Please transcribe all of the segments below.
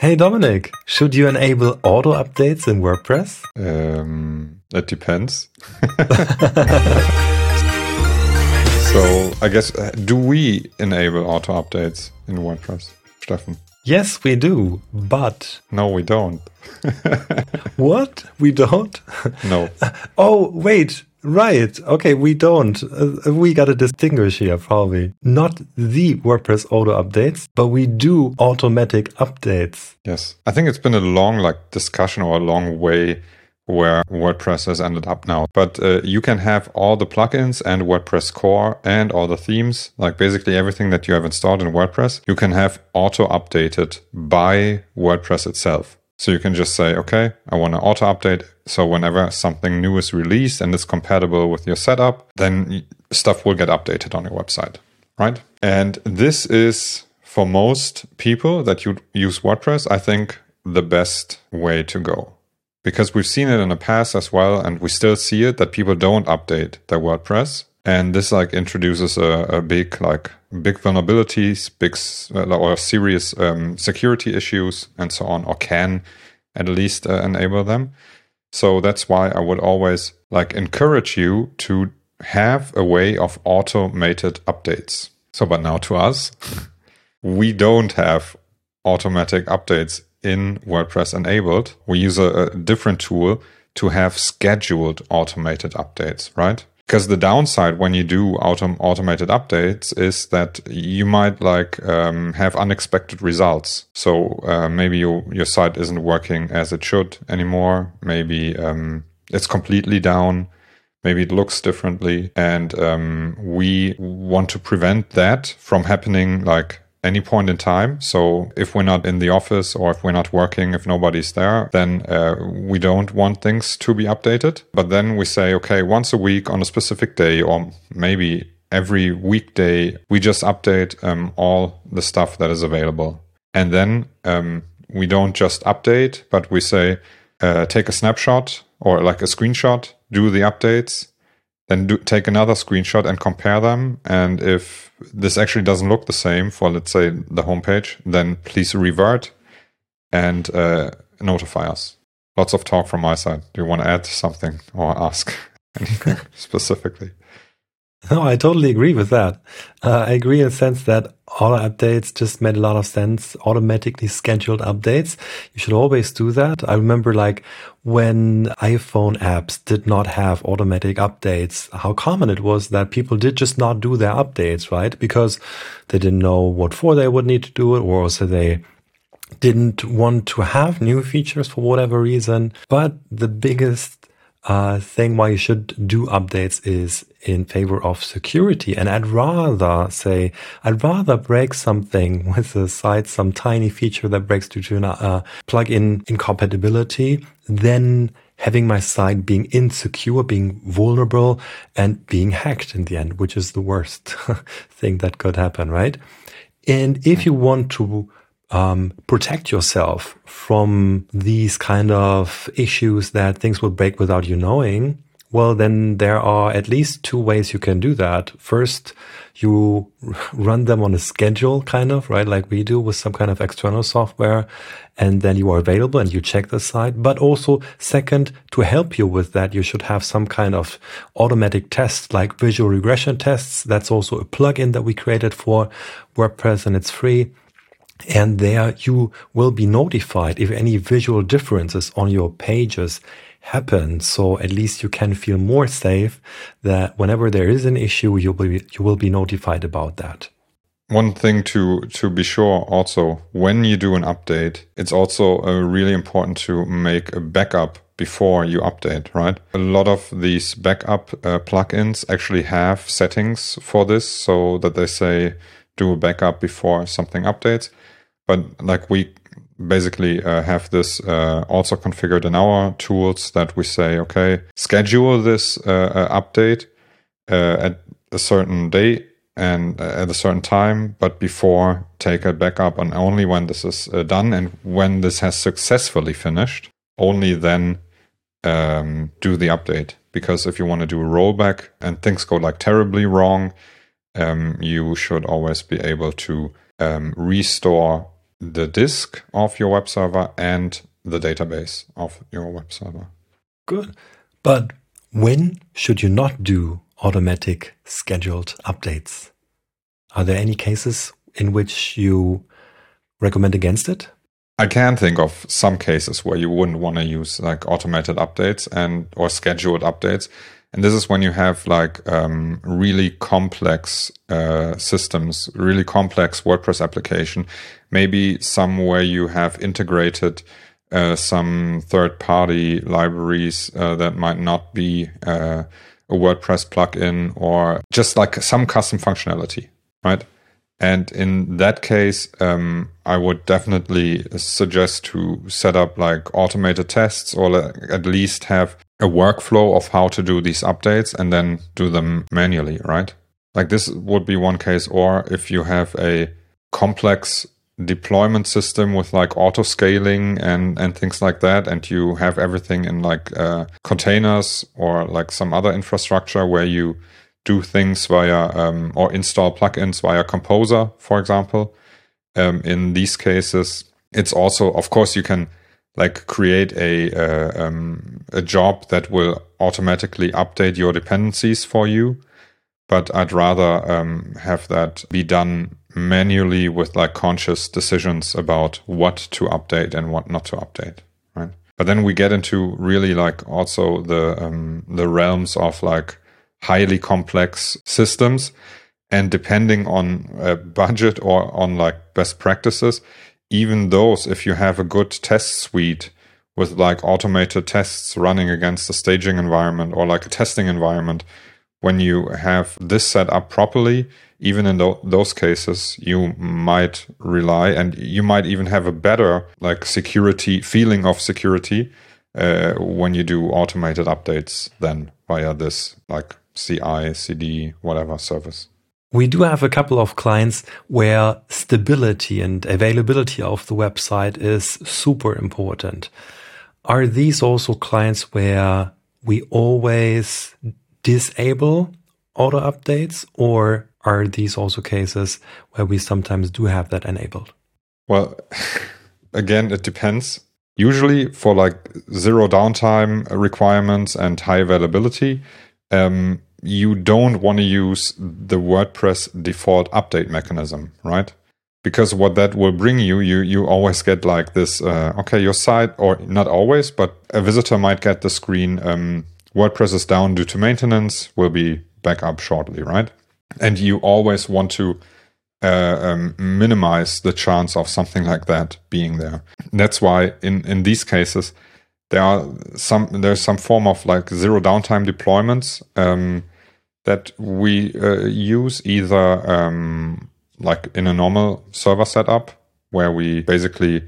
Hey Dominik, should you enable auto updates in WordPress? Um, it depends. so I guess uh, do we enable auto updates in WordPress, Steffen? Yes, we do, but no, we don't. what? We don't? No. oh, wait. Right. Okay, we don't. Uh, we got to distinguish here, probably. Not the WordPress auto updates, but we do automatic updates. Yes. I think it's been a long like discussion or a long way where WordPress has ended up now. But uh, you can have all the plugins and WordPress core and all the themes, like basically everything that you have installed in WordPress, you can have auto updated by WordPress itself. So you can just say, okay, I want to auto update. So whenever something new is released and is compatible with your setup, then stuff will get updated on your website, right? And this is for most people that you use WordPress, I think the best way to go because we've seen it in the past as well, and we still see it that people don't update their WordPress. And this like introduces a, a big like big vulnerabilities, big uh, or serious um, security issues, and so on, or can at least uh, enable them. So that's why I would always like encourage you to have a way of automated updates. So, but now to us, we don't have automatic updates in WordPress enabled. We use a, a different tool to have scheduled automated updates, right? Because the downside when you do autom- automated updates is that you might like um, have unexpected results. So uh, maybe your your site isn't working as it should anymore. Maybe um, it's completely down. Maybe it looks differently, and um, we want to prevent that from happening like any point in time. So if we're not in the office or if we're not working, if nobody's there, then uh, we don't want things to be updated. But then we say, okay, once a week on a specific day, or maybe every weekday, we just update um, all the stuff that is available. And then um, we don't just update, but we say, uh, take a snapshot or like a screenshot, do the updates, then do, take another screenshot and compare them. And if this actually doesn't look the same for, let's say, the homepage, then please revert and uh, notify us. Lots of talk from my side. Do you want to add something or ask anything specifically? No, I totally agree with that. Uh, I agree in the sense that auto updates just made a lot of sense. Automatically scheduled updates. You should always do that. I remember like when iPhone apps did not have automatic updates, how common it was that people did just not do their updates, right? Because they didn't know what for they would need to do it or also they didn't want to have new features for whatever reason. But the biggest uh, thing why you should do updates is in favor of security. And I'd rather say, I'd rather break something with the site, some tiny feature that breaks due to a uh, plugin incompatibility than having my site being insecure, being vulnerable and being hacked in the end, which is the worst thing that could happen, right? And if you want to um, protect yourself from these kind of issues that things will break without you knowing, well, then there are at least two ways you can do that. First, you run them on a schedule, kind of, right? Like we do with some kind of external software. And then you are available and you check the site. But also, second, to help you with that, you should have some kind of automatic tests like visual regression tests. That's also a plugin that we created for WordPress and it's free. And there you will be notified if any visual differences on your pages happen. So at least you can feel more safe that whenever there is an issue, you will be, you will be notified about that. One thing to to be sure also when you do an update, it's also uh, really important to make a backup before you update, right? A lot of these backup uh, plugins actually have settings for this so that they say do a backup before something updates. But like we basically uh, have this uh, also configured in our tools that we say, okay, schedule this uh, uh update uh, at a certain date and uh, at a certain time, but before take a backup and only when this is done and when this has successfully finished, only then um, do the update. Because if you want to do a rollback and things go like terribly wrong, um, you should always be able to um, restore the disk of your web server and the database of your web server. Good. But when should you not do automatic scheduled updates? Are there any cases in which you recommend against it? I can think of some cases where you wouldn't want to use like automated updates and or scheduled updates. And this is when you have like um, really complex uh, systems, really complex WordPress application, maybe somewhere you have integrated uh, some third party libraries uh, that might not be uh, a WordPress plugin or just like some custom functionality, right? And in that case, um, I would definitely suggest to set up like automated tests or at least have a workflow of how to do these updates and then do them manually, right? Like this would be one case. Or if you have a complex deployment system with like auto scaling and, and things like that, and you have everything in like uh, containers or like some other infrastructure where you do things via um, or install plugins via Composer, for example. Um, in these cases, it's also, of course, you can like create a uh, um, a job that will automatically update your dependencies for you. But I'd rather um, have that be done manually with like conscious decisions about what to update and what not to update, right? But then we get into really like also the um, the realms of like highly complex systems. And depending on budget or on like best practices, even those, if you have a good test suite with like automated tests running against a staging environment or like a testing environment, when you have this set up properly, even in th- those cases, you might rely and you might even have a better like security feeling of security uh, when you do automated updates than via this like CI, CD, whatever service. We do have a couple of clients where stability and availability of the website is super important. Are these also clients where we always disable auto updates or are these also cases where we sometimes do have that enabled? Well, again, it depends. Usually for like zero downtime requirements and high availability, um, you don't want to use the WordPress default update mechanism, right? Because what that will bring you, you you always get like this. Uh, okay, your site, or not always, but a visitor might get the screen. Um, WordPress is down due to maintenance. Will be back up shortly, right? And you always want to uh, um, minimize the chance of something like that being there. That's why in in these cases there are some there's some form of like zero downtime deployments um, that we uh, use either um, like in a normal server setup where we basically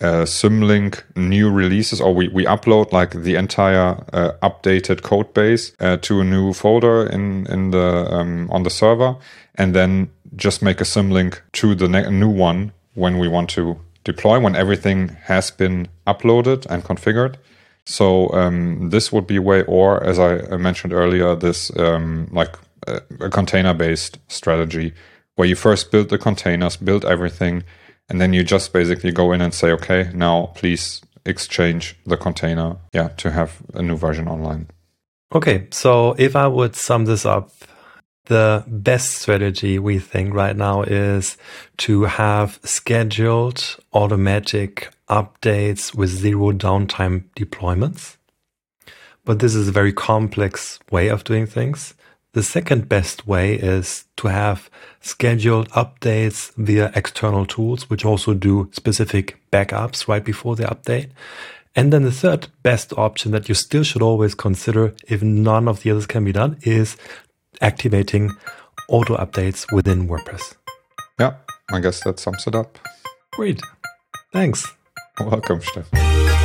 uh, symlink new releases or we, we upload like the entire uh, updated code base uh, to a new folder in in the um, on the server and then just make a symlink to the ne- new one when we want to deploy when everything has been uploaded and configured. So um, this would be a way, or as I mentioned earlier, this um, like a, a container-based strategy where you first build the containers, build everything, and then you just basically go in and say, okay, now please exchange the container, yeah, to have a new version online. Okay, so if I would sum this up the best strategy we think right now is to have scheduled automatic updates with zero downtime deployments. But this is a very complex way of doing things. The second best way is to have scheduled updates via external tools, which also do specific backups right before the update. And then the third best option that you still should always consider if none of the others can be done is activating auto updates within WordPress. Yeah, I guess that sums it up. Great. Thanks. Welcome, Steph.